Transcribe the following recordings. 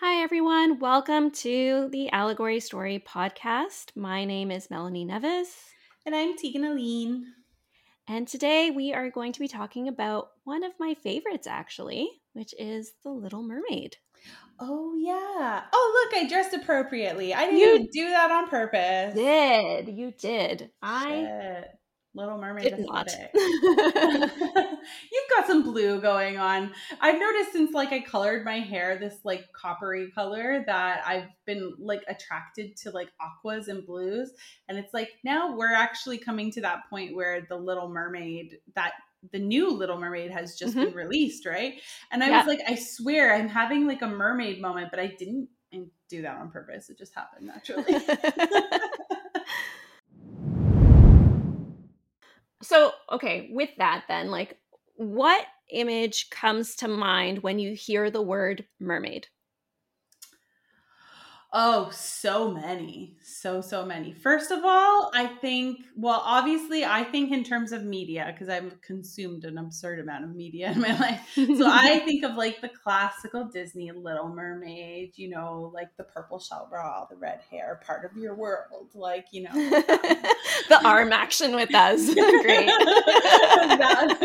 Hi, everyone. Welcome to the Allegory Story podcast. My name is Melanie Nevis. And I'm Tegan Aline. And today we are going to be talking about one of my favorites, actually, which is The Little Mermaid. Oh, yeah. Oh, look, I dressed appropriately. I didn't You even do that on purpose. Did you did? I Shit. Little Mermaid not. aesthetic. You've got some blue going on. I've noticed since like I colored my hair this like coppery color that I've been like attracted to like aquas and blues. And it's like now we're actually coming to that point where the Little Mermaid that the new Little Mermaid has just Mhm. been released, right? And I Yeah. was like, I swear I'm having like a mermaid moment, but I didn't do that on purpose. It just happened naturally. so, okay, with that, then, like, what image comes to mind when you hear the word mermaid? Oh, so many. So, so many. First of all, I think, well, obviously, I think in terms of media, because I've consumed an absurd amount of media in my life. So I think of like the classical Disney Little Mermaid, you know, like the purple shell bra, the red hair, part of your world, like, you know. Um, the arm action with us. Great. that,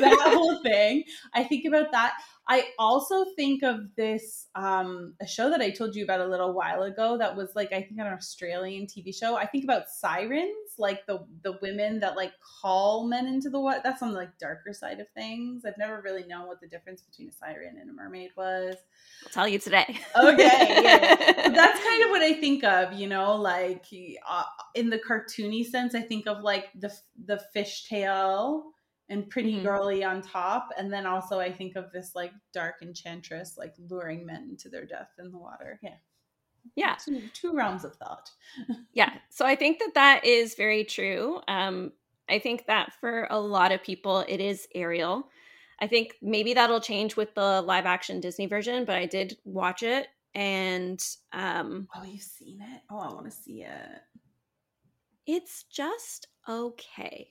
that whole thing. I think about that. I also think of this um a show that I told you about a little while ago that was like I think an Australian TV show. I think about sirens, like the the women that like call men into the water. That's on the like darker side of things. I've never really known what the difference between a siren and a mermaid was. I'll tell you today. Okay, yeah. That's kind of what I think of, you know, like uh, in the cartoony sense, I think of like the the fishtail and pretty Mhm. girly on top, and then also I think of this like dark enchantress like luring men to their death in the water. Yeah, yeah. two, two realms of thought. Yeah. So I think that that is very true. Um, I think that for a lot of people, it is Ariel. I think maybe that'll change with the live action Disney version, but I did watch it and um, Oh, you've seen it? Oh, I want to see it. It's just okay.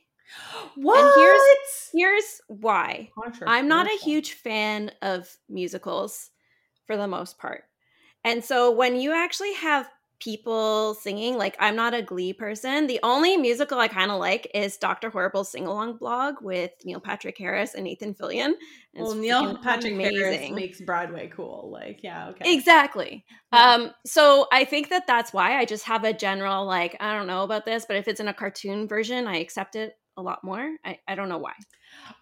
What? Here's here's why I'm not a huge fan of musicals for the most part. And so when you actually have people singing, like I'm not a glee person. The only musical I kind of like is Dr. Horrible's sing along blog with Neil Patrick Harris and Nathan Fillion. And Well, Neil Patrick Harris makes Broadway cool. Like, yeah, okay. Exactly. Yeah. Um, so I think that that's why I just have a general like I don't know about this, but if it's in a cartoon version, I accept it a lot more. I, I don't know why.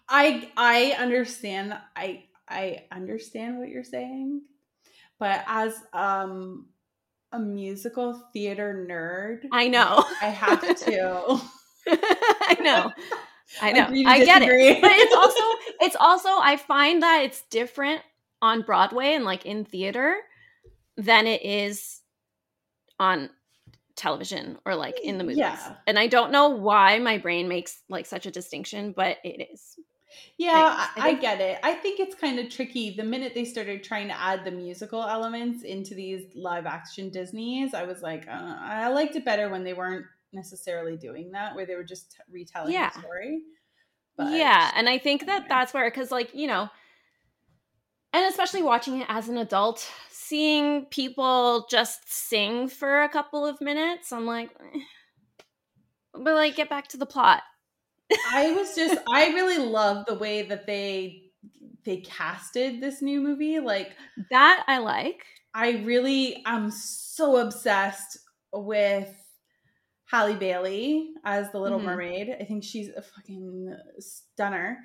I I understand I I understand what you're saying, but as um a musical theater nerd, I know. I have to. I know. I know. I get it. But it's also it's also I find that it's different on Broadway and like in theater than it is on television or like in the movies. Yeah. And I don't know why my brain makes like such a distinction, but it is. Yeah. I, I I get it. I think it's kind of tricky. The minute they started trying to add the musical elements into these live action Disneys, I was like, uh, I liked it better when they weren't necessarily doing that, where they were just t- retelling Yeah. the story. yeah, and I think that anyway. that's where cuz like, you know, and especially watching it as an adult, seeing people just sing for a couple of minutes, I'm like eh. but like get back to the plot. I was just I really love the way that they they casted this new movie. Like That I like. I really am so obsessed with Halle Bailey as the Little Mhm. Mermaid. I think she's a fucking stunner.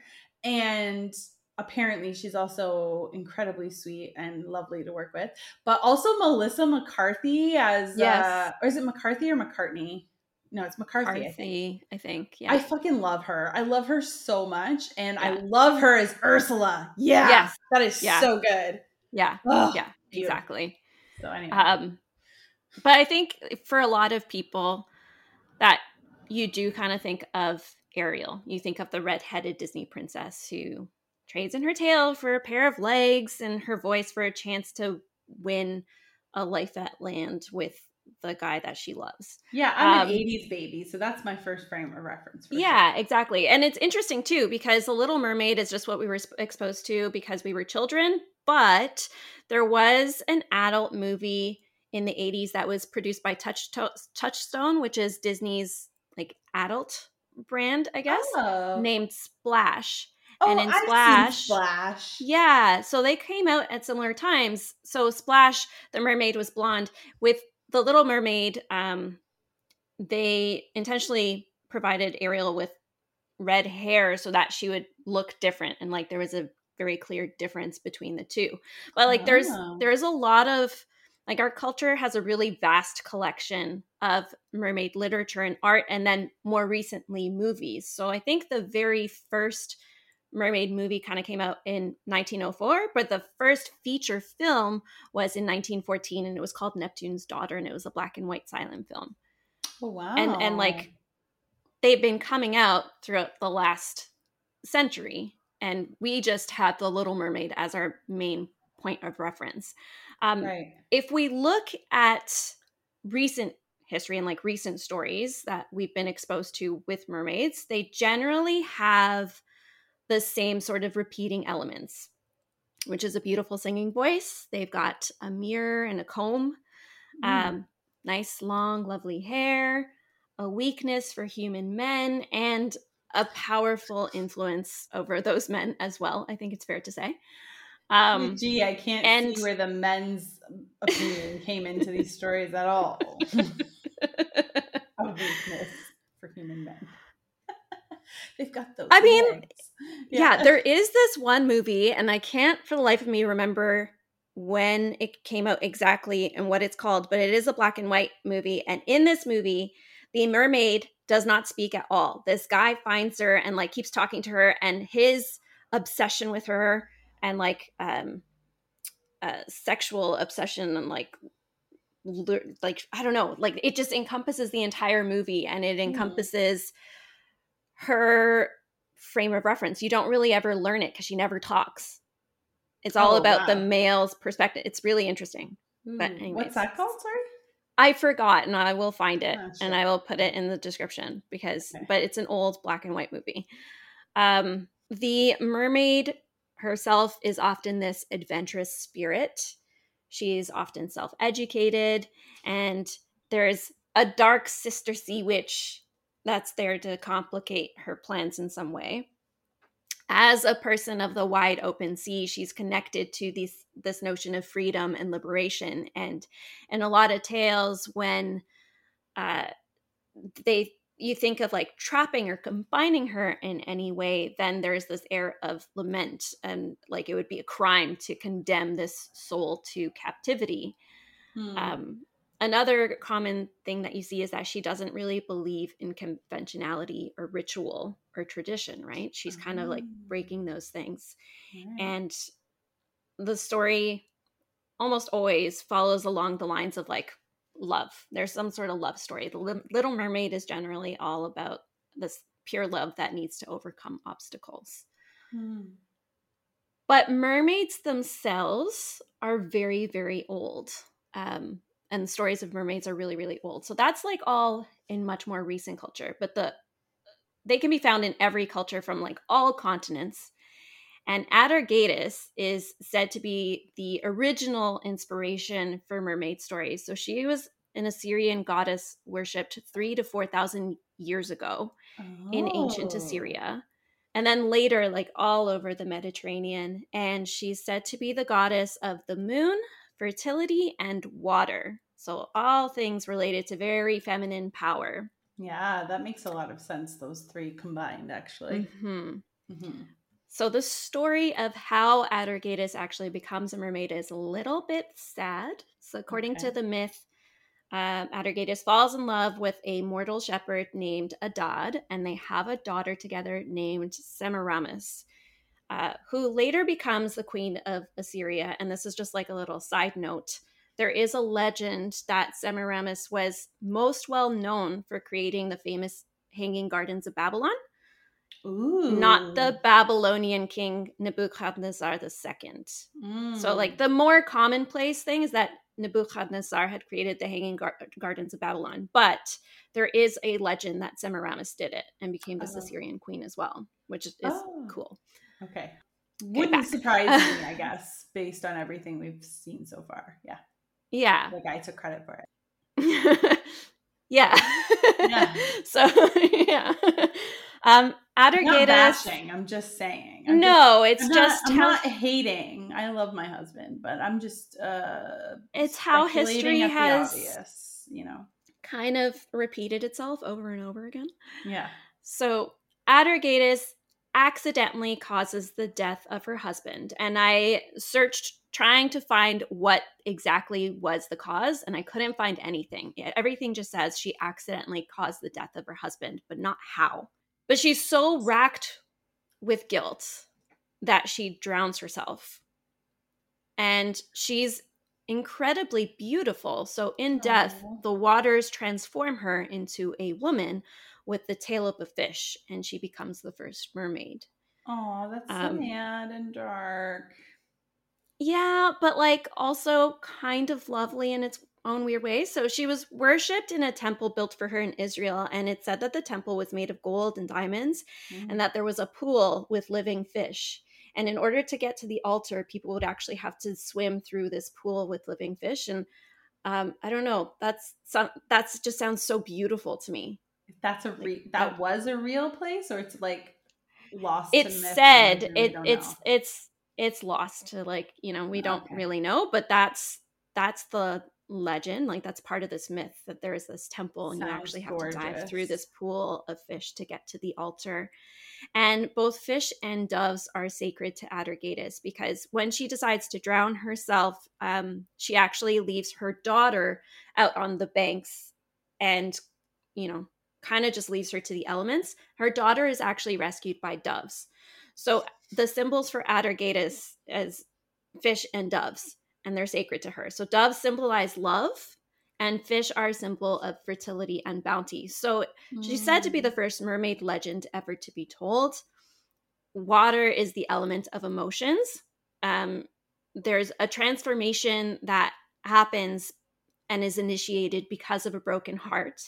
And apparently she's also incredibly sweet and lovely to work with. But also Melissa McCarthy as Yes. uh or is it McCarthy or McCartney? No, it's McCarthy, I think. I think. Yeah. I fucking love her. I love her so much, and I love her as Ursula. Yeah, Yes. that is Yeah. so good. yeah. Ugh, Yeah. beautiful. Exactly. So anyway, Um, but I think for a lot of people that you do kind of think of Ariel. You think of the red-headed Disney princess who trades in her tail for a pair of legs and her voice for a chance to win a life at land with the guy that she loves. yeah, I'm um, an '80s baby, so that's my first frame of reference. For Yeah, sure. exactly. And it's interesting too because The Little Mermaid is just what we were sp- exposed to because we were children. but there was an adult movie in the 80s that was produced by Touch Touchstone, which is Disney's like adult brand, I guess, oh. named Splash. Oh, and in Splash, Splash. Yeah, so they came out at similar times. So Splash, the mermaid was blonde. With the Little Mermaid, um, they intentionally provided Ariel with red hair so that she would look different and like there was a very clear difference between the two. But like oh. there's there's a lot of like our culture has a really vast collection of mermaid literature and art and then more recently movies. So I think the very first mermaid movie kind of came out in 1904 but the first feature film was in 1914 and it was called neptune's daughter and it was a black and white silent film. Oh wow and and like they've been coming out throughout the last century and we just have the little mermaid as our main point of reference. Um, right. if we look at recent history and like recent stories that we've been exposed to with mermaids they generally have the same sort of repeating elements, which is a beautiful singing voice. They've got a mirror and a comb, mm. um, nice, long, lovely hair, a weakness for human men, and a powerful influence over those men as well. I think it's fair to say. Um, Gee, I can't and, see where the men's opinion came into these stories at all. a weakness for human men. They've got those. I mean, yeah. yeah, there is this one movie, and I can't for the life of me remember when it came out exactly and what it's called, but it is a black and white movie. And in this movie, the mermaid does not speak at all. This guy finds her and like keeps talking to her, and his obsession with her and like um uh, sexual obsession and like like I don't know, like it just encompasses the entire movie and it mm-hmm. encompasses mm her frame of reference. You don't really ever learn it because she never talks. It's all oh, about wow. the male's perspective. It's really interesting. Ooh, but anyways, what's that called? Sorry. I forgot, and I will find it, oh, and I will put it in the description because. Okay. But it's an old black and white movie. Um, the mermaid herself is often this adventurous spirit. She's often self-educated, and there's a dark sister sea witch that's there to complicate her plans in some way. As a person of the wide open sea, she's connected to these this notion of freedom and liberation. And in a lot of tales, when uh, they you think of like trapping or confining her in any way, then there's this air of lament and like it would be a crime to condemn this soul to captivity. Hmm. Um, another common thing that you see is that she doesn't really believe in conventionality or ritual or tradition, right? She's kind of like oh. breaking those things. And the story almost always follows along the lines of like love. There's some sort of love story. The Little Mermaid is generally all about this pure love that needs to overcome obstacles. Hmm. But mermaids themselves are very, very old. Um, and the stories of mermaids are really really old so that's like all in much more recent culture but the they can be found in every culture from like all continents and Atargatis is said to be the original inspiration for mermaid stories so she was an assyrian goddess worshipped three to four thousand years ago oh. in ancient oh. assyria and then later like all over the mediterranean and she's said to be the goddess of the moon fertility, and water. So, all things related to very feminine power. Yeah, that makes a lot of sense, those three combined, actually. Mm-hmm. Mm-hmm. So, the story of how Atargatis actually becomes a mermaid is a little bit sad. So, according okay. to the myth, Atargatis falls in love with a mortal shepherd named Adad, and they have a daughter together named Semiramis uh, who later becomes the queen of Assyria. And this is just like a little side note. There is a legend that Semiramis was most well known for creating the famous Hanging Gardens of Babylon. Ooh. Not the Babylonian king Nebuchadnezzar II. Mm. So, like, the more commonplace thing is that Nebuchadnezzar had created the Hanging Gar- Gardens of Babylon, but there is a legend that Semiramis did it and became this oh. Assyrian queen as well, which is, is oh. cool. Okay. Wouldn't surprise me, I guess, based on everything we've seen so far. Yeah. Yeah. Like I took credit for it. yeah. Yeah. so yeah. Um I'm not Adargatus. bashing. I'm just saying. I'm No, it's just, I'm just not, I'm not hating. I love my husband, but I'm just uh it's how history has obvious, you know. kind of repeated itself over and over again. Yeah. So Atargatis accidentally causes the death of her husband. And I searched trying to find what exactly was the cause, and I couldn't find anything. Everything just says she accidentally caused the death of her husband, but not how. But she's so racked with guilt that she drowns herself. And she's incredibly beautiful. So in death, Aw. the waters transform her into a woman with the tail of a fish, and she becomes the first mermaid. Oh, that's Um, sad and dark. Yeah, but like also kind of lovely in its own weird way. So she was worshipped in a temple built for her in Israel, and it said that the temple was made of gold and diamonds, Mm. and that there was a pool with living fish. And in order to get to the altar, people would actually have to swim through this pool with living fish. And um, I don't know, that's some that's just sounds so beautiful to me. That's a re- that was a real place, or it's like lost. to it said it it's know? it's it's lost to like you know we don't Okay. really know but that's that's the legend like that's part of this myth that there is this temple and you actually have to dive through this pool of fish to get to the altar and both fish and doves are sacred to Atargatis because when she decides to drown herself, um, she actually leaves her daughter out on the banks and, you know, kind of just leaves her to the elements. Her daughter is actually rescued by doves. So the symbols for Atargatis as fish and doves, and they're sacred to her. So doves symbolize love, and fish are a symbol of fertility and bounty. So She's said to be Mm. the first mermaid legend ever to be told. Water is the element of emotions. Um, there's a transformation that happens and is initiated because of a broken heart.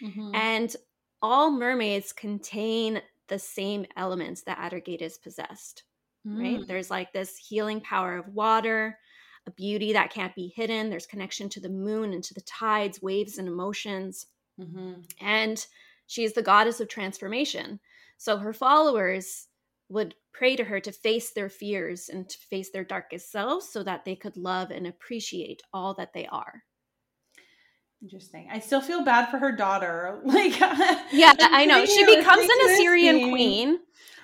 Mhm. And all mermaids contain the same elements that Atargatis possessed, right? Mm. There's like this healing power of water, a beauty that can't be hidden. There's connection to the moon and to the tides, waves, and emotions Mhm. and she is the goddess of transformation. So her followers would pray to her to face their fears and to face their darkest selves so that they could love and appreciate all that they are. Interesting. I still feel bad for her daughter. Like, Yeah, I'm know. She becomes an Assyrian queen.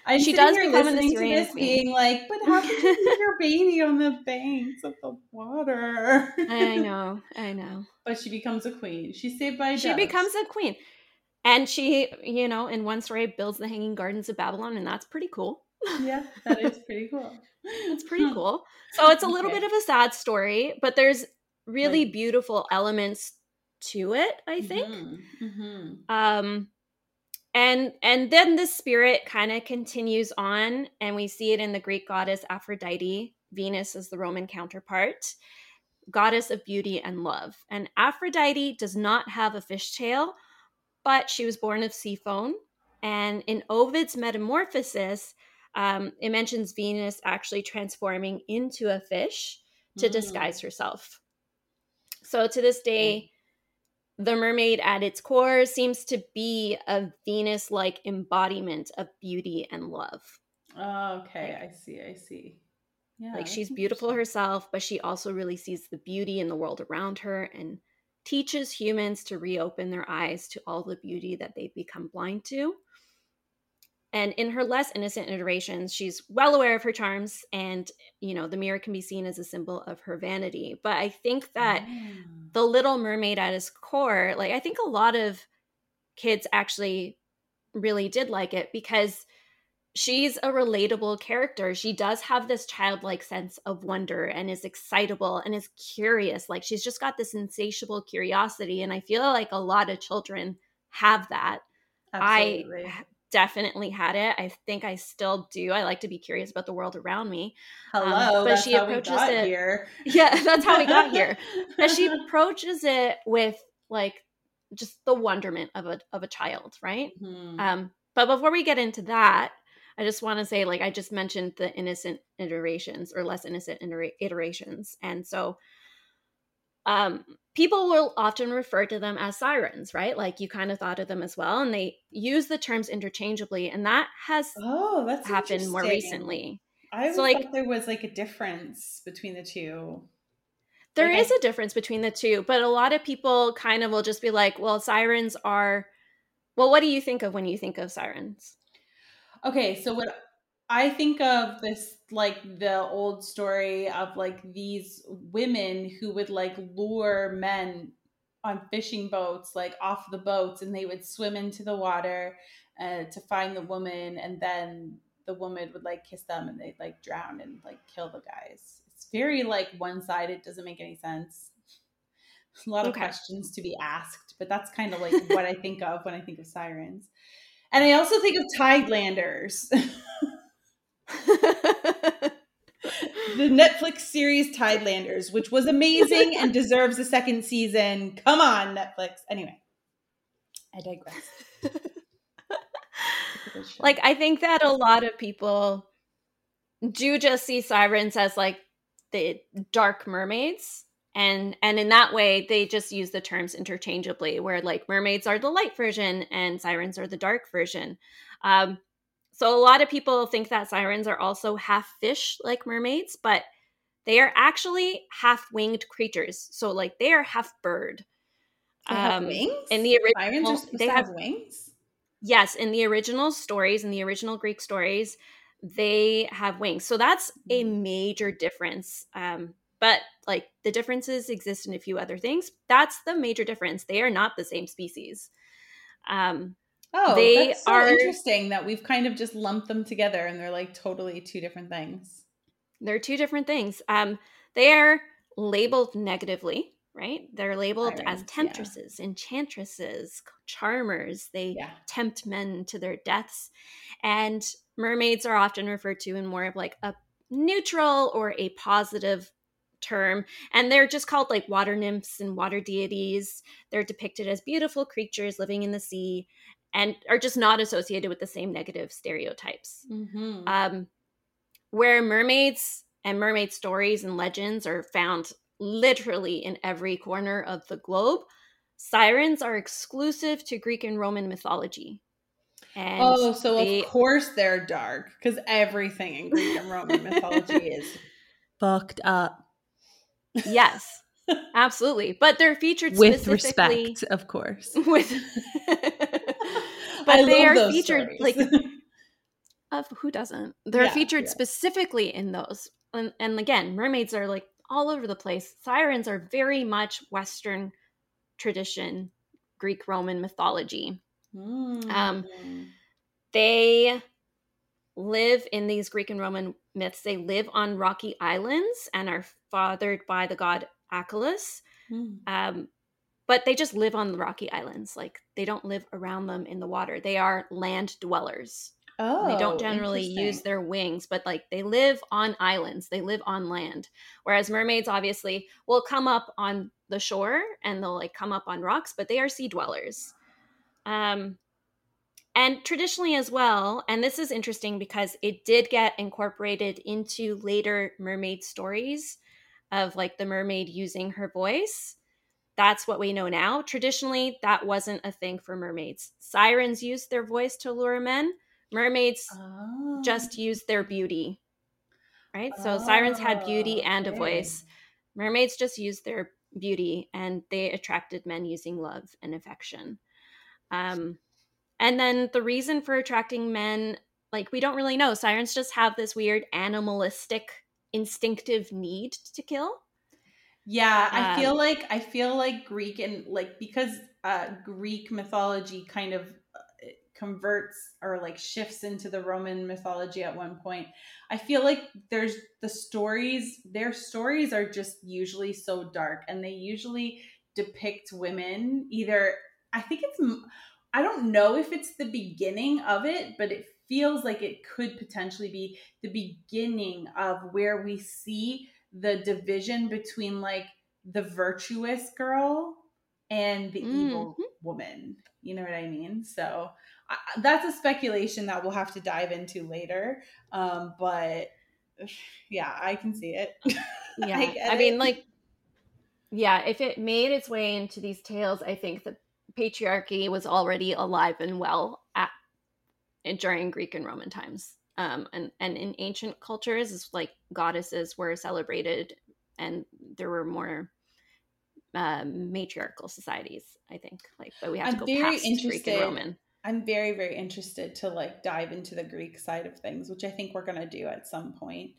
I'm She does become an Assyrian queen. being like, but how could you leave your baby on the banks of the water? I know. I know. but she becomes a queen. She's saved by She doves. becomes a queen. And she, you know, in one story builds the hanging gardens of Babylon and that's pretty cool. yeah, that is pretty cool. It's pretty cool. So it's a little Okay. bit of a sad story, but there's really Like- beautiful elements to it, I think. Mhm, mhm. Um and and then the spirit kind of continues on and we see it in the Greek goddess Aphrodite. Venus is the Roman counterpart, goddess of beauty and love. And Aphrodite does not have a fish tail but she was born of sea foam. And in Ovid's Metamorphosis, um, it mentions Venus actually transforming into a fish to Mm. disguise herself. So to this day, the mermaid at its core seems to be a Venus like embodiment of beauty and love. Oh, okay, I see. I see. Yeah, like she's beautiful herself, but she also really sees the beauty in the world around her and teaches humans to reopen their eyes to all the beauty that they've become blind to. And in her less innocent iterations, she's well aware of her charms, and you know, the mirror can be seen as a symbol of her vanity. But I think that Ah. the little mermaid at its core like i think a lot of kids actually really did like it because she's a relatable character she does have this childlike sense of wonder and is excitable and is curious like she's just got this insatiable curiosity and i feel like a lot of children have that Absolutely. i definitely had it i think i still do i like to be curious about the world around me Hello, but that's she how we approaches got it- here. yeah that's how we got here but she approaches it with like just the wonderment of a of a child, right? Mhm. Um, but before we get into that, I just want to say, like, I just mentioned the innocent iterations or less innocent iterations. And so um, people will often refer to them as sirens, right? Like you kind of thought of them as well. And they use the terms interchangeably. And that has oh, that's happened more recently. I so like there was like a difference between the two. There like is I- a difference between the two, but a lot of people kind of will just be like, well, sirens are well, what do you think of when you think of sirens? Okay, so what I think of this like the old story of like these women who would like lure men on fishing boats, like off the boats, and they would swim into the water uh, to find the woman, and then the woman would like kiss them, and they'd like drown and like kill the guys. It's very like one sided. It doesn't make any sense. A lot of questions to be asked, but that's kind of like what I think of when I think of sirens. And I also think of Tidelanders. the Netflix series Tidelanders, which was amazing and deserves a second season. Come on, Netflix. Anyway, I digress. like, I think that a lot of people do just see sirens as like the dark mermaids and and in that way they just use the terms interchangeably where like mermaids are the light version and sirens are the dark version um, so a lot of people think that sirens are also half fish like mermaids, but they are actually half winged creatures. So like they are half bird. They have um, wings. In the original, they have, have wings. Yes, in the original stories, in the original Greek stories, they have wings. So that's a mm. major difference. Um, but like the differences exist in a few other things. That's the major difference. They are not the same species. Um, Oh, they that's so are interesting that we've kind of just lumped them together and they're like totally two different things. They're two different things. Um, they are labeled negatively, right? They're labeled as temptresses, yeah. enchantresses, charmers. They yeah. tempt men to their deaths. And mermaids are often referred to in more of like a neutral or a positive term and they're just called like water nymphs and water deities they're depicted as beautiful creatures living in the sea and are just not associated with the same negative stereotypes. Mm-hmm. Um, where mermaids and mermaid stories and legends are found literally in every corner of the globe, sirens are exclusive to Greek and Roman mythology. And oh, so they, of course they're dark because everything in Greek and Roman mythology is fucked up. Yes, absolutely. But they're featured with respect, of course. With but they are featured stories. like of who doesn't? They're yeah, featured yeah. specifically in those. And, and again, mermaids are like all over the place. Sirens are very much Western tradition, Greek Roman mythology. Mm. Um, they live in these Greek and Roman myths. They live on rocky islands and are fathered by the god Achelous. Mm. Um, but they just live on the rocky islands. Like they don't live around them in the water. They are land dwellers. Oh, they don't generally use their wings, but like they live on islands. They live on land. Whereas mermaids obviously will come up on the shore and they'll like come up on rocks, but they are sea dwellers. Um and traditionally as well, and this is interesting because it did get incorporated into later mermaid stories of like the mermaid using her voice that's what we know now. Traditionally, that wasn't a thing for mermaids. Sirens used their voice to lure men. Mermaids oh. just used their beauty. Right? So oh, sirens had beauty and a voice. Mermaids just used their beauty and they attracted men using love and affection. Um, and then the reason for attracting men, like we don't really know. Sirens just have this weird animalistic, instinctive need to kill. Yeah, I um, feel like I feel like Greek and like because uh Greek mythology kind of uh, converts or like shifts into the Roman mythology at one point. I feel like there's the stories, their stories are just usually so dark and they usually depict women either I think it's I don't know if it's the beginning of it, but it feels like it could potentially be the beginning of where we see the division between like the virtuous girl and the mm-hmm. evil woman. You know what I mean? So that's a speculation that we'll have to dive into later. Um, but yeah, I can see it. Yeah, I, I mean, like, yeah, if it made its way into these tales, I think the patriarchy was already alive and well at during Greek and Roman times. Um, and and in ancient cultures, like goddesses were celebrated, and there were more um, matriarchal societies. I think, like, but we have I'm to go past Greek and Roman. I'm very, very interested to like dive into the Greek side of things, which I think we're going to do at some point.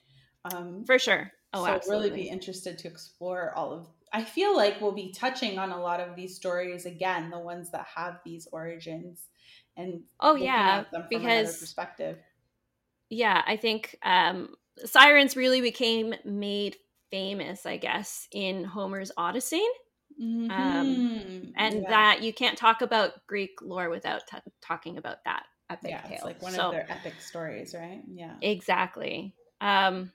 Um, For sure. Oh, so absolutely. really be interested to explore all of. I feel like we'll be touching on a lot of these stories again, the ones that have these origins, and oh yeah, because perspective. Yeah, I think um, sirens really became made famous, I guess, in Homer's Odyssey. Um, mm-hmm. Um, and yeah. that you can't talk about Greek lore without t- talking about that epic yeah, tale. It's like one so, of their epic stories, right? Yeah, exactly. Um,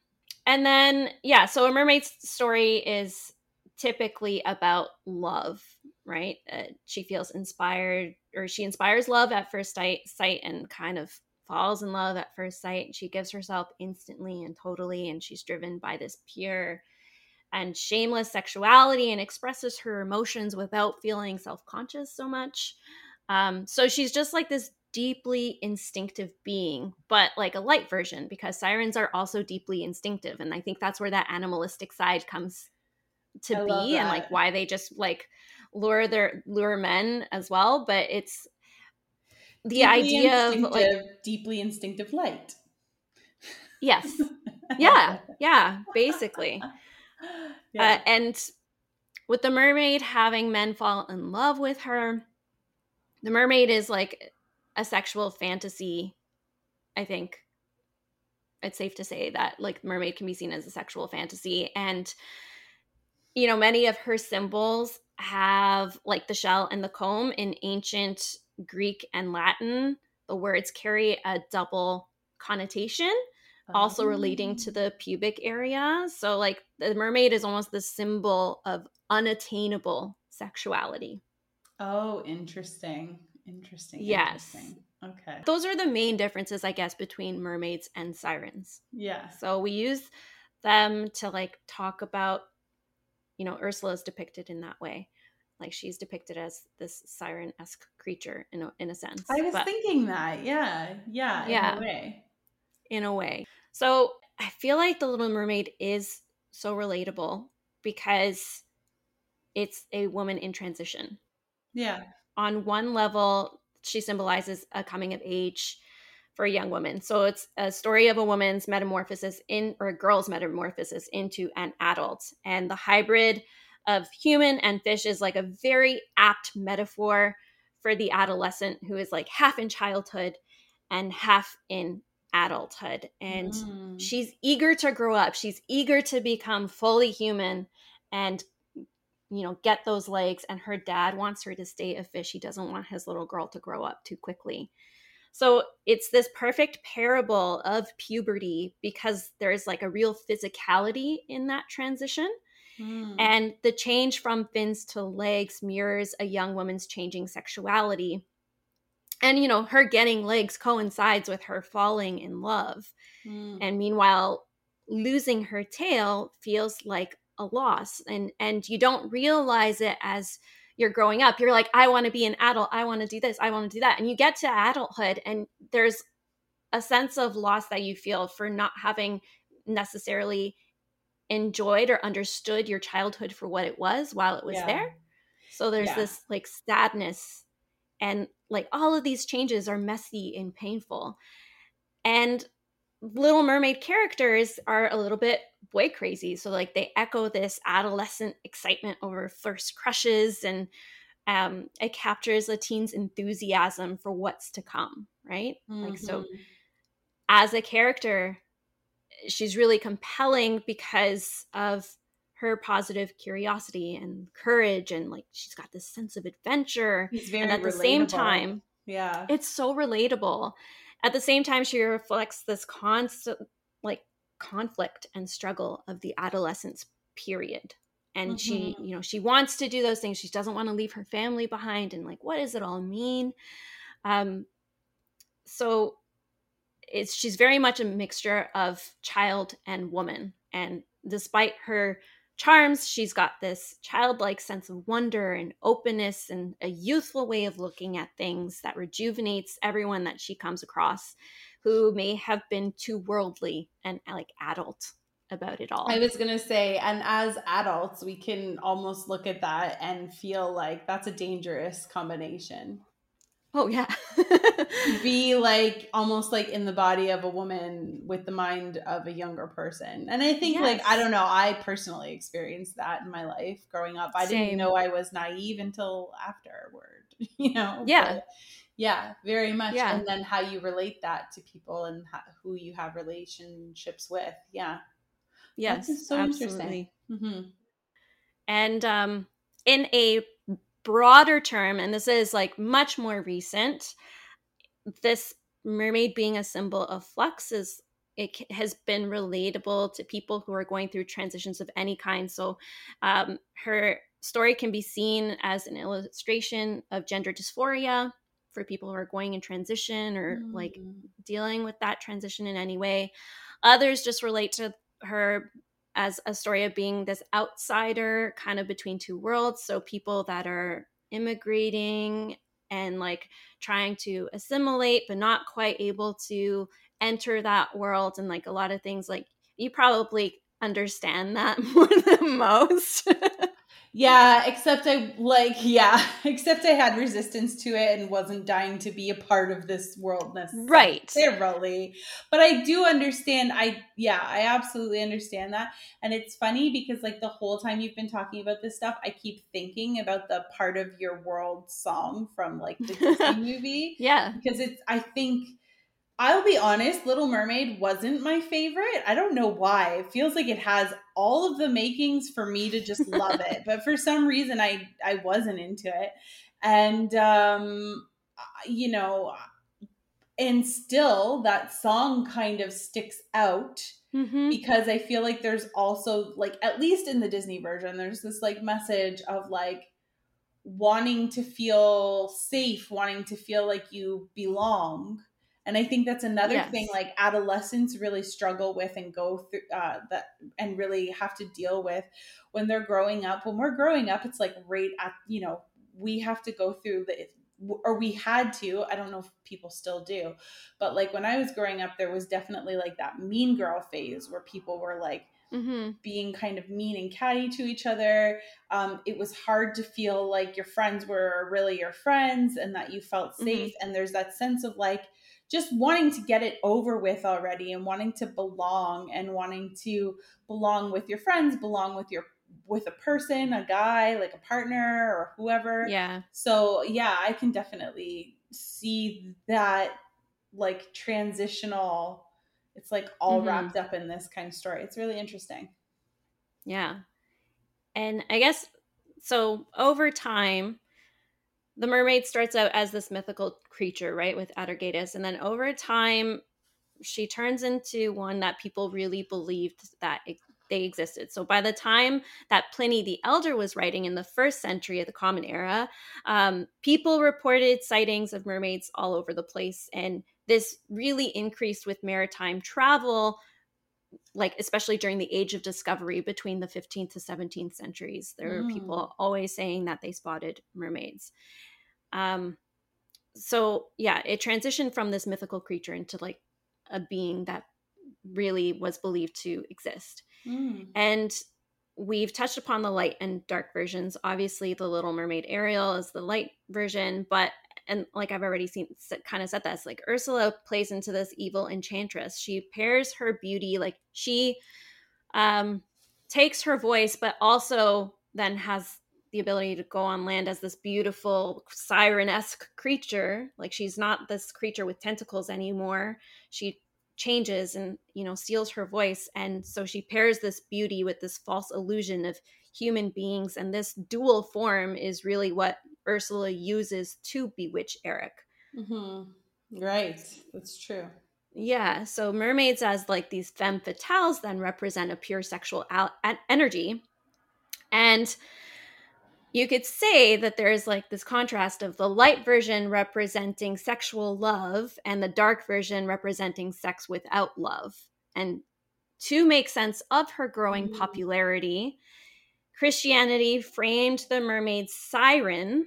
and then yeah, so a mermaid's story is typically about love, right? Uh, she feels inspired, or she inspires love at first sight, sight, and kind of falls in love at first sight. And she gives herself instantly and totally, and she's driven by this pure and shameless sexuality and expresses her emotions without feeling self conscious so much. Um, so she's just like this deeply instinctive being, but like a light version because sirens are also deeply instinctive. And I think that's where that animalistic side comes to I be and like why they just like lure their lure men as well. But it's the deeply idea of like deeply instinctive light. Yes. Yeah. yeah. Basically. yeah. Uh, and with the mermaid having men fall in love with her, the mermaid is like a sexual fantasy. I think it's safe to say that like mermaid can be seen as a sexual fantasy and you know many of her symbols have like the shell and the comb in ancient greek and latin the words carry a double connotation also relating to oh. the pubic area. So, like, the mermaid is almost the symbol of unattainable sexuality. Oh, interesting. Interesting. Yes. Interesting. Okay. Those are the main differences, I guess, between mermaids and sirens. Yeah. So we use them to like talk about, you know, Ursula is depicted in that way. Like she's depicted as this siren esque creature in a, in a sense. I was but, thinking that. Yeah. Yeah. Yeah. In a way. In a way. So I feel like The Little Mermaid is so relatable because it's a woman in transition. Yeah. On one level, she symbolizes a coming of age for a young woman. So it's a story of a woman's metamorphosis in or a girl's metamorphosis into an adult. And the hybrid of human and fish is like a very apt metaphor for the adolescent who is like half in childhood and half in adulthood. And mm. she's eager to grow up. She's eager to become fully human and you know get those legs. And her dad wants her to stay a fish. He doesn't want his little girl to grow up too quickly. So it's this perfect parable of puberty because there's like a real physicality in that transition mm. and the change from fins to legs mirrors a young woman's changing sexuality. And you know her getting legs coincides with her falling in love. Mm. and meanwhile losing her tail feels like a loss. And and you don't realize it as you're growing up. You're like i want to be an adult. I want to do this. I want to do that. And you get to adulthood and there's a sense of loss that you feel for not having necessarily enjoyed or understood your childhood for what it was while it was yeah. there so there's yeah. this like sadness and like all of these changes are messy and painful and little mermaid characters are a little bit boy crazy so like they echo this adolescent excitement over first crushes and um, it captures a teen's enthusiasm for what's to come right mm-hmm. like so mm-hmm. as a character she's really compelling because of her positive curiosity and courage and like she's got this sense of adventure and at the same time yeah. it's so relatable. At the same time she reflects this constant like conflict and struggle of the adolescence period. And mm-hmm. she you know she wants to do those things. She doesn't want to leave her family behind and like what does it all mean? Um so it's she's very much a mixture of child and woman and despite her charms she's got this childlike sense of wonder and openness and a youthful way of looking at things that rejuvenates everyone that she comes across who may have been too worldly and like adult about it all. I was going to say, and as adults, we can almost look at that and feel like that's a dangerous combination. Oh, yeah. Be like almost like in the body of a woman with the mind of a younger person. And I think, yes. like, I don't know, I personally experienced that in my life growing up. I Same. didn't know I was naive until afterward, you know? Yeah. But, yeah, very much. Yeah. And then how you relate that to people and how, who you have relationships with. Yeah. Yes, so absolutely. Mm-hmm. And um, in a broader term, and this is like much more recent, this mermaid being a symbol of flux is it has been relatable to people who are going through transitions of any kind. So, um, her story can be seen as an illustration of gender dysphoria for people who are going in transition or mm. like dealing with that transition in any way. Others just relate to her as a story of being this outsider kind of between two worlds. So people that are immigrating and like trying to assimilate, but not quite able to enter that world. And like a lot of things, like you probably understand that more than most. Yeah, except I like yeah, except I had resistance to it and wasn't dying to be a part of this world necessarily. Right. But I do understand I yeah, I absolutely understand that. And it's funny because like the whole time you've been talking about this stuff, I keep thinking about the part of your world song from like the Disney movie. Yeah. Because it's I think I'll be honest, Little Mermaid wasn't my favorite. I don't know why. It feels like it has all of the makings for me to just love it, but for some reason I I wasn't into it. And um you know, and still that song kind of sticks out mm-hmm. because I feel like there's also like at least in the Disney version there's this like message of like wanting to feel safe, wanting to feel like you belong and i think that's another yes. thing like adolescents really struggle with and go through uh, that and really have to deal with when they're growing up when we're growing up it's like right at you know we have to go through the or we had to i don't know if people still do but like when i was growing up there was definitely like that mean girl phase where people were like Mm-hmm. being kind of mean and catty to each other. Um, it was hard to feel like your friends were really your friends and that you felt mm-hmm. safe. Mm-hmm. And there's that sense of like, just wanting to get it over with already and wanting to belong and wanting to belong with your friends, belong with your with a person, a guy, like a partner or whoever. Yeah. So, yeah, I can definitely see that like transitional it's like all mm-hmm. wrapped up in this kind of story. It's really interesting. Yeah. And I guess so over time the mermaid starts out as this mythical creature, right, with Atargatis, and then over time, she turns into one that people really believed that it, they existed. So by the time that Pliny the Elder was writing in the first century of the Common Era, um, people reported sightings of mermaids all over the place, and this really increased with maritime travel like especially during the age of discovery between the 15th to 17th centuries there mm. were people always saying that they spotted mermaids um, so yeah, it transitioned from this mythical creature into like a being that really was believed to exist. Mm. And we've touched upon the light and dark versions. Obviously, the Little Mermaid Ariel is the light version, but and like I've already seen, kind of said this, like Ursula plays into this evil enchantress. She pairs her beauty, like she um takes her voice, but also then has the ability to go on land as this beautiful siren-esque creature like she's not this creature with tentacles anymore she changes and you know steals her voice and so she pairs this beauty with this false illusion of human beings and this dual form is really what ursula uses to bewitch eric mm-hmm. right that's true yeah so mermaids as like these femme fatales then represent a pure sexual al- energy and you could say that there's like this contrast of the light version representing sexual love and the dark version representing sex without love. And to make sense of her growing mm. popularity, Christianity framed the mermaid siren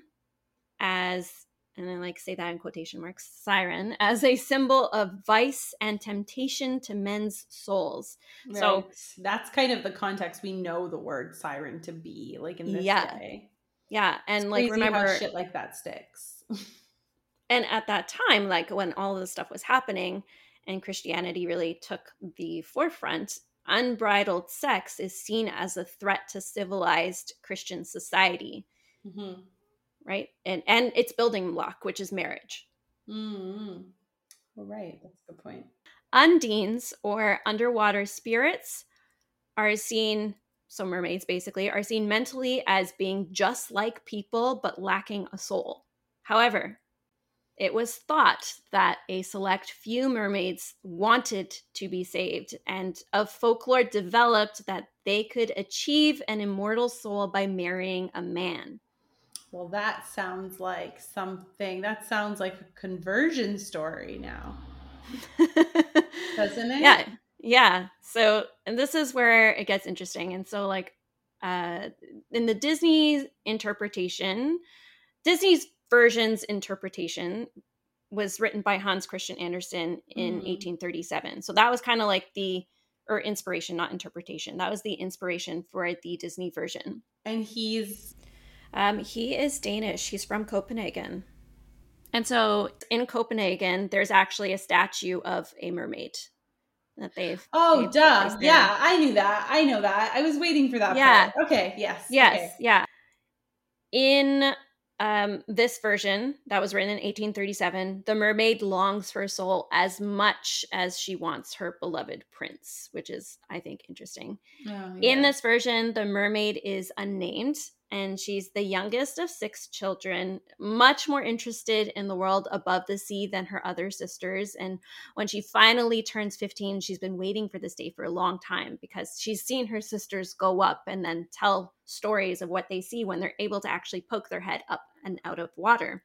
as, and I like say that in quotation marks, siren, as a symbol of vice and temptation to men's souls. Right. So that's kind of the context we know the word siren to be, like in this yeah. day. Yeah, and it's like remember shit like that sticks. and at that time, like when all this stuff was happening and Christianity really took the forefront, unbridled sex is seen as a threat to civilized Christian society. Mm-hmm. Right? And and its building block, which is marriage. Mm-hmm. Well, right. That's a good point. Undines or underwater spirits are seen so mermaids basically, are seen mentally as being just like people but lacking a soul. However, it was thought that a select few mermaids wanted to be saved, and a folklore developed that they could achieve an immortal soul by marrying a man. Well, that sounds like something. That sounds like a conversion story now. Doesn't it? Yeah. Yeah. So, and this is where it gets interesting. And so, like, uh, in the Disney interpretation, Disney's version's interpretation was written by Hans Christian Andersen in mm. 1837. So that was kind of like the or inspiration, not interpretation. That was the inspiration for the Disney version. And he's um, he is Danish. He's from Copenhagen. And so in Copenhagen, there's actually a statue of a mermaid that they've. Oh, they've duh. Yeah, I knew that. I know that. I was waiting for that. Yeah. Part. Okay. Yes. Yes. Okay. Yeah. In um, this version that was written in 1837, the mermaid longs for a soul as much as she wants her beloved prince, which is, I think, interesting. Oh, yeah. In this version, the mermaid is unnamed and she's the youngest of six children, much more interested in the world above the sea than her other sisters. And when she finally turns 15, she's been waiting for this day for a long time because she's seen her sisters go up and then tell stories of what they see when they're able to actually poke their head up and out of water.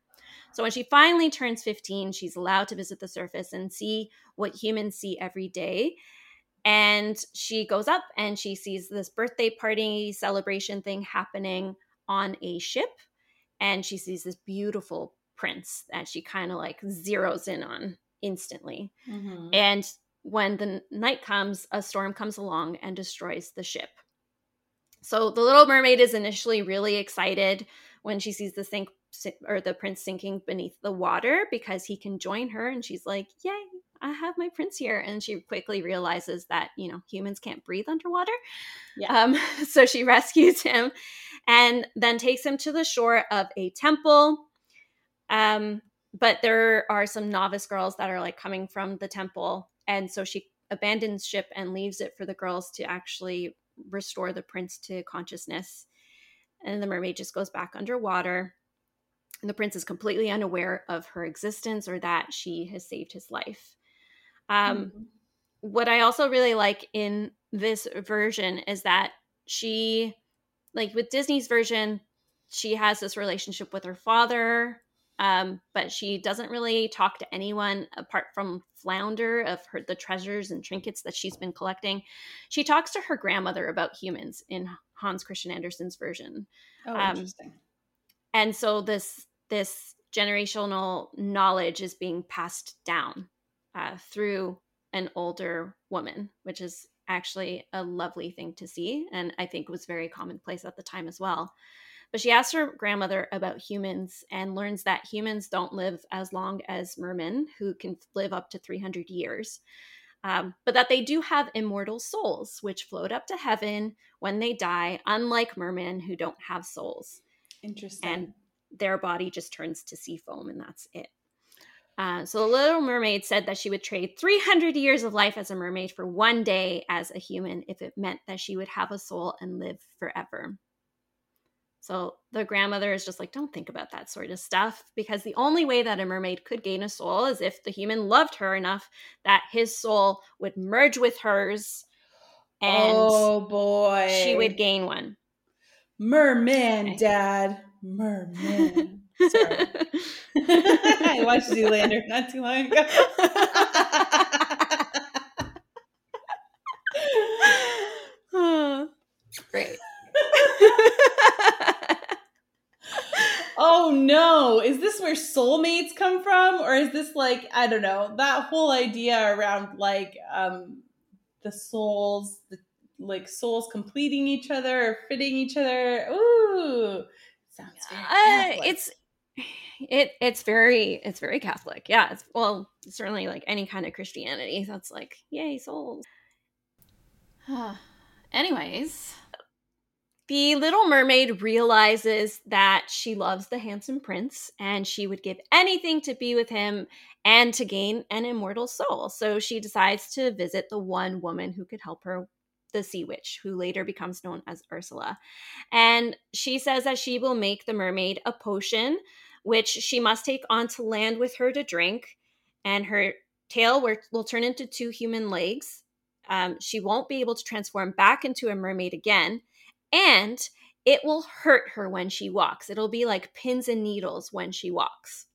So when she finally turns 15, she's allowed to visit the surface and see what humans see every day. And she goes up and she sees this birthday party celebration thing happening on a ship. And she sees this beautiful prince that she kind of like zeroes in on instantly. Mm-hmm. And when the night comes, a storm comes along and destroys the ship. So the little mermaid is initially really excited when she sees the sink or the prince sinking beneath the water because he can join her and she's like, "Yay, I have my prince here. And she quickly realizes that, you know, humans can't breathe underwater. Yeah. Um, so she rescues him and then takes him to the shore of a temple. Um, but there are some novice girls that are like coming from the temple. And so she abandons ship and leaves it for the girls to actually restore the prince to consciousness. And the mermaid just goes back underwater. And the prince is completely unaware of her existence or that she has saved his life. Um, mm-hmm. What I also really like in this version is that she, like with Disney's version, she has this relationship with her father, um, but she doesn't really talk to anyone apart from Flounder of her the treasures and trinkets that she's been collecting. She talks to her grandmother about humans in Hans Christian Andersen's version. Oh, um, interesting. And so this this generational knowledge is being passed down uh, through an older woman, which is actually a lovely thing to see. And I think was very commonplace at the time as well. But she asks her grandmother about humans and learns that humans don't live as long as mermen, who can live up to 300 years. Um, but that they do have immortal souls, which float up to heaven when they die, unlike mermen who don't have souls. Interesting. And their body just turns to sea foam, and that's it. Uh, so the Little Mermaid said that she would trade 300 years of life as a mermaid for one day as a human if it meant that she would have a soul and live forever. So the grandmother is just like, don't think about that sort of stuff because the only way that a mermaid could gain a soul is if the human loved her enough that his soul would merge with hers and oh boy she would gain one Merman. Dad. Merman. Sorry. I watched Zoolander not too long ago. Great. oh no, is this where soulmates come from? Or is this like, I don't know, that whole idea around like um the souls, the like souls completing each other or fitting each other. Ooh. Sounds very uh, it's it it's very it's very Catholic. Yeah. It's well, certainly like any kind of Christianity. That's like, yay, souls. Anyways, the little mermaid realizes that she loves the handsome prince and she would give anything to be with him and to gain an immortal soul. So she decides to visit the one woman who could help her, the sea witch, who later becomes known as Ursula. And she says that she will make the mermaid a potion, which she must take onto land with her to drink. And her tail will turn into two human legs. Um, she won't be able to transform back into a mermaid again and it will hurt her when she walks. It'll be like pins and needles when she walks.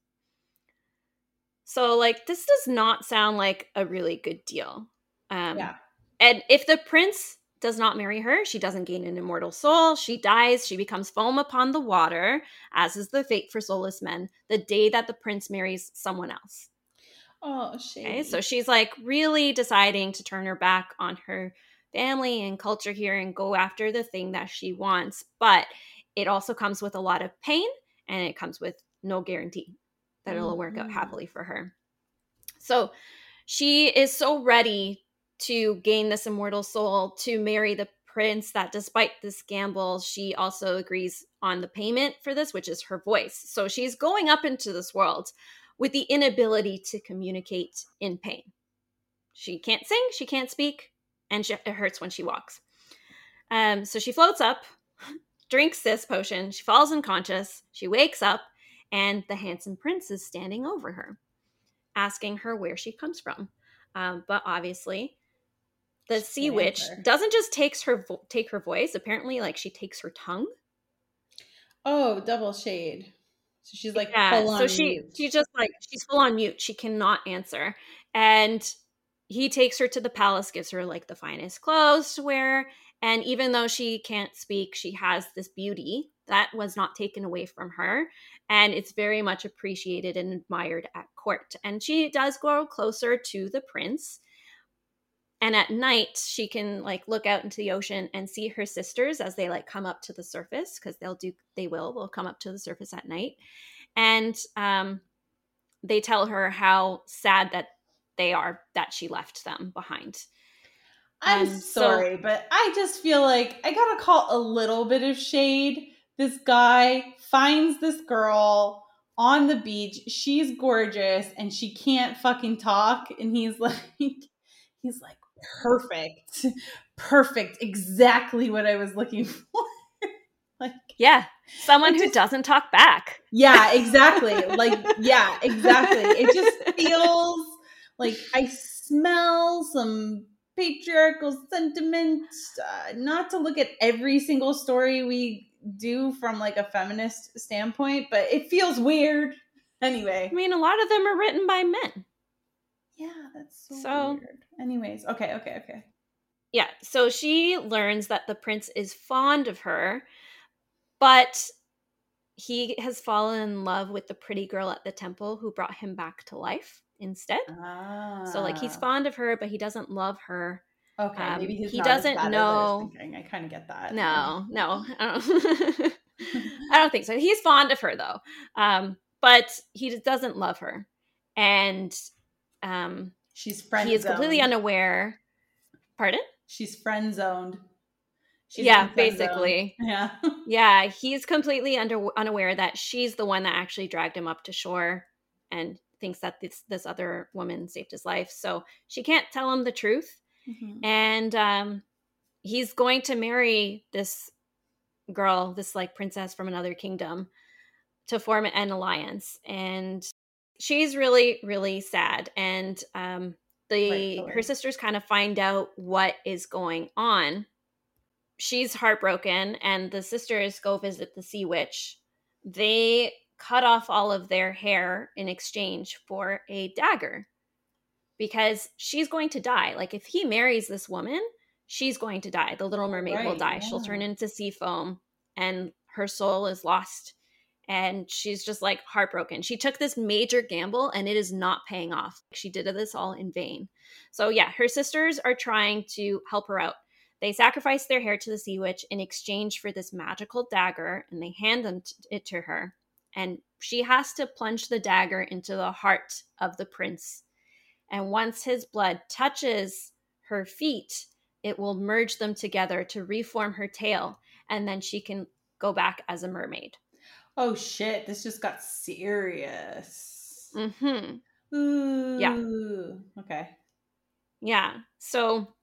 So, like, this does not sound like a really good deal. Um, yeah. And if the prince does not marry her, she doesn't gain an immortal soul. She dies. She becomes foam upon the water, as is the fate for soulless men, the day that the prince marries someone else. Oh, shame. Okay, so she's like really deciding to turn her back on her family and culture here and go after the thing that she wants. But it also comes with a lot of pain and it comes with no guarantee that it'll work out mm-hmm. happily for her. So she is so ready to gain this immortal soul to marry the prince that despite this gamble, she also agrees on the payment for this, which is her voice. So she's going up into this world with the inability to communicate in pain. She can't sing, she can't speak, and she, it hurts when she walks. Um, so she floats up, drinks this potion. She falls unconscious. She wakes up, and the handsome prince is standing over her, asking her where she comes from. Um, but obviously, the sea witch doesn't just takes her vo- take her voice. Apparently, like she takes her tongue. Oh, double shade. So she's like yeah. so she mute. she just like she's full on mute. She cannot answer, and he takes her to the palace, gives her like the finest clothes to wear. And even though she can't speak, she has this beauty that was not taken away from her. And it's very much appreciated and admired at court. And she does grow closer to the prince. And at night, she can like look out into the ocean and see her sisters as they like come up to the surface because they'll do, they will, will come up to the surface at night. And um, they tell her how sad that they are that she left them behind. I'm um, sorry, so, but I just feel like I gotta call a little bit of shade. This guy finds this girl on the beach. She's gorgeous and she can't fucking talk. And he's like, he's like, perfect, perfect, exactly what I was looking for. like, yeah, someone just, who doesn't talk back. Yeah, exactly. like, yeah, exactly. It just feels like I smell some patriarchal sentiment. Uh, not to look at every single story we do from like a feminist standpoint, but it feels weird. Anyway, I mean, a lot of them are written by men. Yeah, that's so, so weird. Anyways, okay, okay, okay. Yeah, so she learns that the prince is fond of her, but he has fallen in love with the pretty girl at the temple who brought him back to life instead. Ah. So like he's ah. fond of her, but he doesn't love her. Okay, um, maybe he doesn't know. I, I kind of get that. No, no, I don't. I don't think so. He's fond of her though, um, but he doesn't love her, and um, she's friend. He is completely unaware. Pardon? She's friend zoned. She's yeah, basically. Yeah. yeah, he's completely under unaware that she's the one that actually dragged him up to shore and thinks that this this other woman saved his life. So she can't tell him the truth, mm-hmm. and um, he's going to marry this girl, this like princess from another kingdom, to form an alliance. And she's really really sad, and um, the her sisters kind of find out what is going on. she's heartbroken, and the sisters go visit the sea witch. They cut off all of their hair in exchange for a dagger because she's going to die. Like, if he marries this woman, she's going to die. The little mermaid right, will die. Yeah. She'll turn into sea foam, and her soul is lost and she's just like heartbroken. She took this major gamble and it is not paying off. She did this all in vain. So, yeah, her sisters are trying to help her out. They sacrifice their hair to the sea witch in exchange for this magical dagger and they hand them t- it to her. And she has to plunge the dagger into the heart of the prince. And once his blood touches her feet, it will merge them together to reform her tail. And then she can go back as a mermaid. Oh shit, this just got serious. Mm-hmm. Ooh. Yeah. Okay. Yeah. So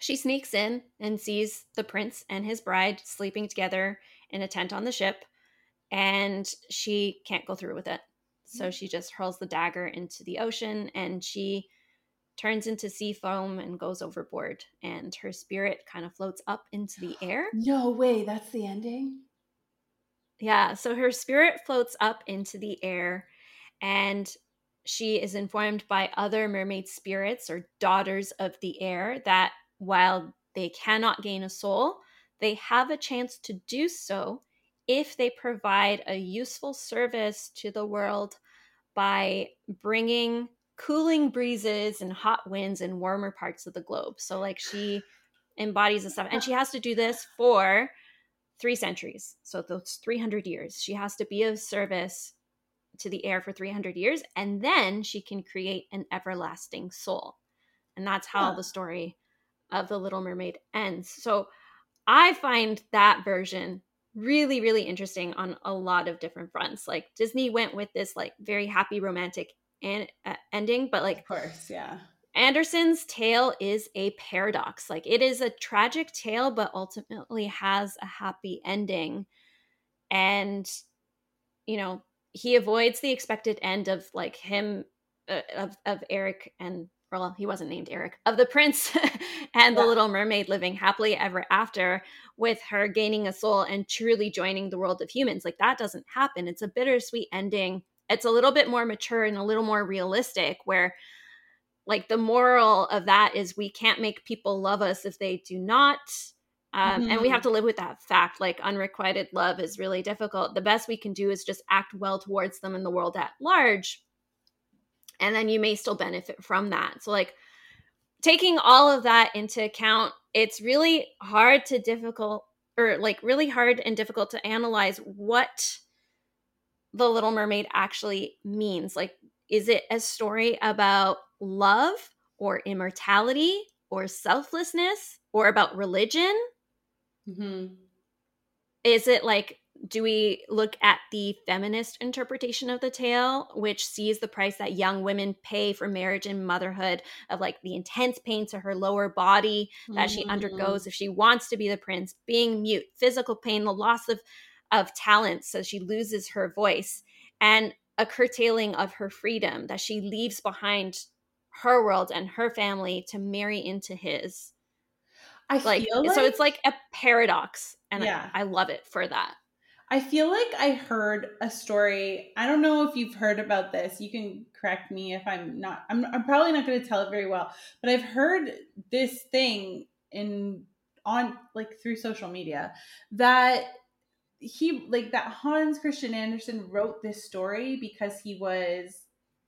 she sneaks in and sees the prince and his bride sleeping together in a tent on the ship, and she can't go through with it. So she just hurls the dagger into the ocean and she turns into sea foam and goes overboard. And her spirit kind of floats up into the air. No way, that's the ending? Yeah, so her spirit floats up into the air and she is informed by other mermaid spirits or daughters of the air that while they cannot gain a soul, they have a chance to do so if they provide a useful service to the world by bringing cooling breezes and hot winds in warmer parts of the globe. So, like, she embodies the stuff, and she has to do this for three centuries. So those 300 years. She has to be of service to the air for 300 years, and then she can create an everlasting soul. And that's how huh. the story of The Little Mermaid ends. So I find that version really, really interesting on a lot of different fronts. Like Disney went with this like very happy romantic and uh, ending, but like, of course, yeah. Andersen's tale is a paradox. Like it is a tragic tale, but ultimately has a happy ending. And, you know, he avoids the expected end of like him, uh, of, of Eric and, well, he wasn't named Eric, of the prince and yeah. the little mermaid living happily ever after with her gaining a soul and truly joining the world of humans. Like that doesn't happen. It's a bittersweet ending. It's a little bit more mature and a little more realistic where like the moral of that is we can't make people love us if they do not um, mm-hmm. and we have mm-hmm. to live with that fact like unrequited love is really difficult the best we can do is just act well towards them in the world at large and then you may still benefit from that so like taking all of that into account it's really hard to difficult or like really hard and difficult to analyze what the little mermaid actually means like is it a story about love or immortality or selflessness or about religion? Mm-hmm. Is it like, do we look at the feminist interpretation of the tale, which sees the price that young women pay for marriage and motherhood, of like the intense pain to her lower body that mm-hmm. she undergoes if she wants to be the prince, being mute, physical pain, the loss of of talent, so she loses her voice, and a curtailing of her freedom that she leaves behind her world and her family to marry into his. I like, feel like so it's like a paradox, and yeah. I, I love it for that. I feel like I heard a story. I don't know if you've heard about this. You can correct me if I'm not. I'm, I'm probably not going to tell it very well, but I've heard this thing in on like through social media that he like that Hans Christian Andersen wrote this story because he was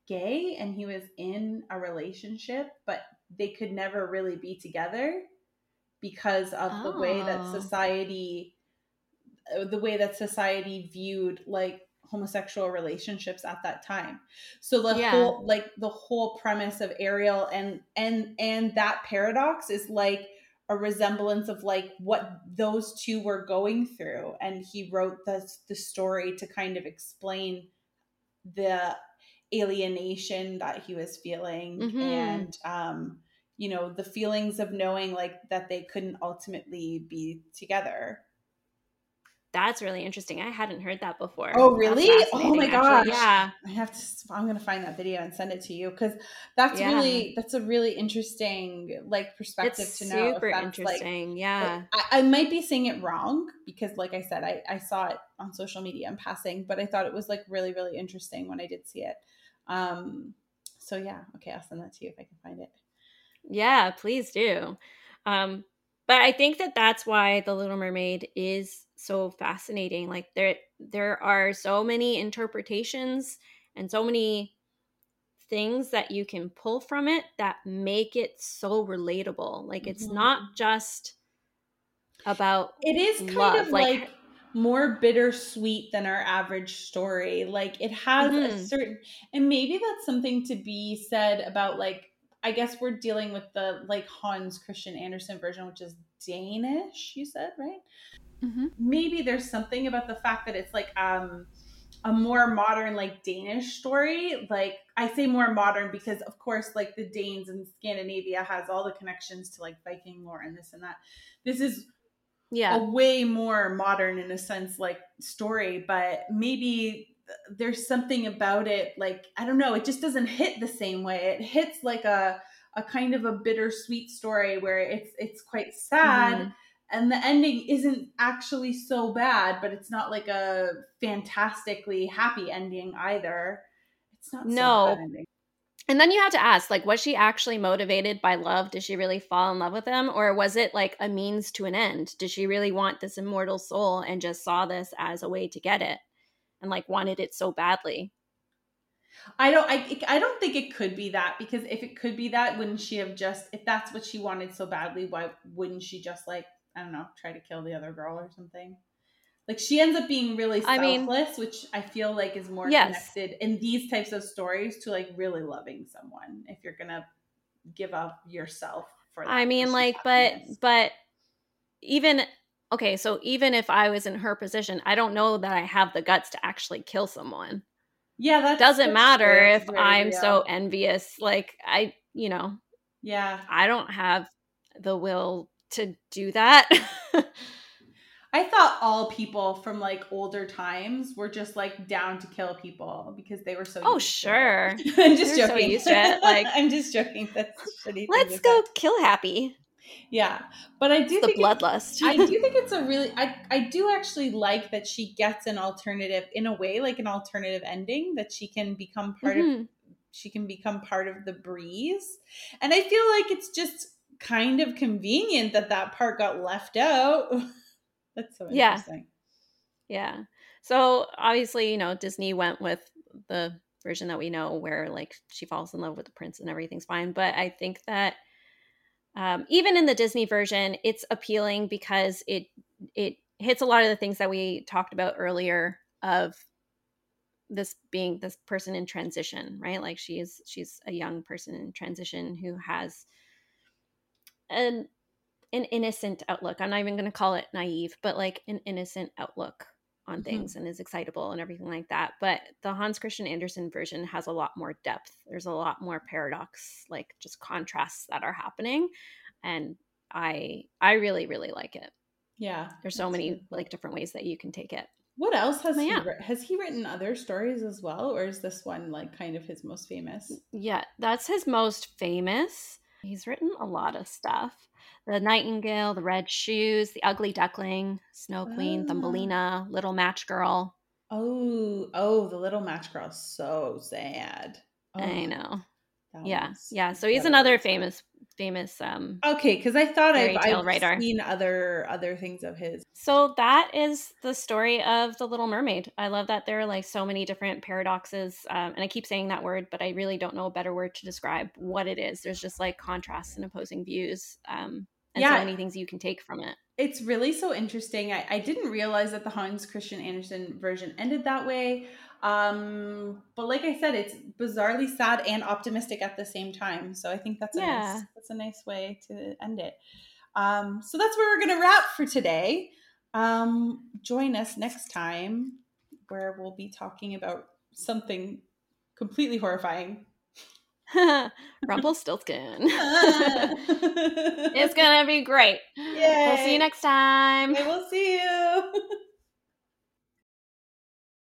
gay and he was in a relationship, but they could never really be together because of oh. the way that oh. society uh, the way that society viewed like homosexual relationships at that time. So the yeah. whole like the whole premise of Ariel and and and that paradox is like a resemblance of like what those two were going through and he wrote the the story to kind of explain the alienation that he was feeling mm-hmm. and um you know the feelings of knowing like that they couldn't ultimately be together that's really interesting. I hadn't heard that before. Oh, really? Oh my gosh. Yeah. I have to I'm to find that video and send it to you cuz that's yeah. really that's a really interesting like perspective it's to know. Super interesting. Like, yeah. Like, I, I, might be saying it wrong because like I said I I saw it on social media in passing, but I thought it was like really really interesting when I did see it. Um so yeah, okay, I'll send that to you if I can find it. Yeah, please do. Um but I think that that's why The Little Mermaid is so fascinating. Like there there are so many interpretations and so many things that you can pull from it that make it so relatable. Like it's mm-hmm. not just about it is kind love. of like, like more bittersweet than our average story. Like it has mm-hmm. a certain and maybe that's something to be said about like I guess we're dealing with the like Hans Christian Andersen version, which is Danish, you said, right? Mm-hmm. Maybe there's something about the fact that it's like um a more modern like Danish story. Like I say more modern because of course like the Danes in Scandinavia has all the connections to like Viking lore and this and that. This is yeah. a way more modern in a sense like story, but maybe there's something about it like i don't know it just doesn't hit the same way. It hits like a a kind of a bittersweet story where it's it's quite sad mm-hmm. and the ending isn't actually so bad but it's not like a fantastically happy ending either. It's not no. so and then you have to ask like was she actually motivated by love did she really fall in love with him or was it like a means to an end did she really want this immortal soul and just saw this as a way to get it and like wanted it so badly. I don't I I don't think it could be that because if it could be that wouldn't she have just if that's what she wanted so badly why wouldn't she just like I don't know try to kill the other girl or something? Like she ends up being really selfless, I mean, which I feel like is more yes. connected in these types of stories to like really loving someone if you're going to give up yourself for That I mean like happiness. but but even okay, so even if I was in her position, I don't know that I have the guts to actually kill someone. Yeah, that doesn't matter if I'm real. so envious. Like I, you know, yeah, I don't have the will to do that. I thought all people from like older times were just like down to kill people because they were so. Oh sure, I'm just They're joking. So used to it. Like I'm just joking. That's shitty. Let's go kill happy yeah but i do it's think the bloodlust i do think it's a really I, I do actually like that she gets an alternative in a way like an alternative ending that she can become part mm-hmm. of she can become part of the breeze and i feel like it's just kind of convenient that that part got left out that's so interesting yeah. yeah so obviously you know disney went with the version that we know where like she falls in love with the prince and everything's fine but i think that um, even in the Disney version, it's appealing because it it hits a lot of the things that we talked about earlier of this being this person in transition, right? Like she is she's a young person in transition who has an an innocent outlook. I'm not even going to call it naive, but like an innocent outlook on mm-hmm. things mm-hmm. and is excitable and everything like that. But the Hans Christian Andersen version has a lot more depth. There's a lot more paradox, like just contrasts that are happening. And I I really, really like it. Yeah. There's so many like different ways that you can take it. What else has he has he written other stories as well, or is this one like kind of his most famous? Yeah, that's his most famous. He's written a lot of stuff the Nightingale, the Red Shoes, the Ugly Duckling, Snow Queen, oh. Thumbelina, Little Match Girl. Oh, oh, the Little Match Girl, so sad. Oh, I know. Yeah, yeah. So he's another famous, famous. um Okay, because I thought I've, I've writer. seen other other things of his. So that is the story of the Little Mermaid. I love that there are like so many different paradoxes, um, and I keep saying that word, but I really don't know a better word to describe what it is. There's just like contrasts and opposing views. Um, and yeah. so many things you can take from it. It's really so interesting. I, I didn't realize that the Hans Christian Andersen version ended that way. Um, but like I said, it's bizarrely sad and optimistic at the same time. So I think that's a yeah. nice that's a nice way to end it. Um, so that's where we're gonna wrap for today. Um, join us next time where we'll be talking about something completely horrifying Rumpelstiltskin. it's gonna be great. Yay. We'll see you next time. we will see you.